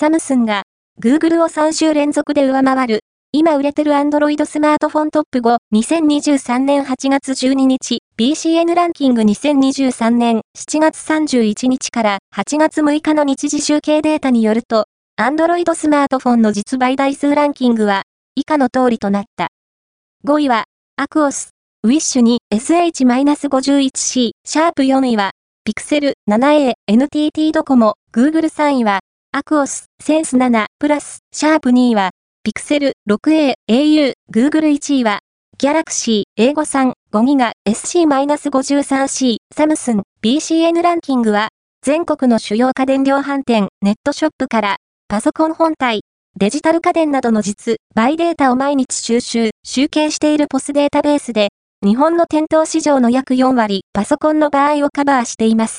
サムスンが、Google を3週連続で上回る、今売れてる Android スマートフォントップ5、2023年8月12日、BCN ランキング2023年7月31日から8月6日の日時集計データによると、Android スマートフォンの実売台数ランキングは、以下の通りとなった。5位は、アクオス、ウィッシュに SH-51C、シャープ4位は、ピクセル 7A、NTT ドコモ、Google 3位は、アクオス、センス7、プラス、シャープ2位は、ピクセル 6A、au、Google 1位は、ギャラクシー、英語3、5ギガ、SC-53C、サムスン、BCN ランキングは、全国の主要家電量販店、ネットショップから、パソコン本体、デジタル家電などの実、売データを毎日収集、集計しているポスデータベースで、日本の店頭市場の約4割、パソコンの場合をカバーしています。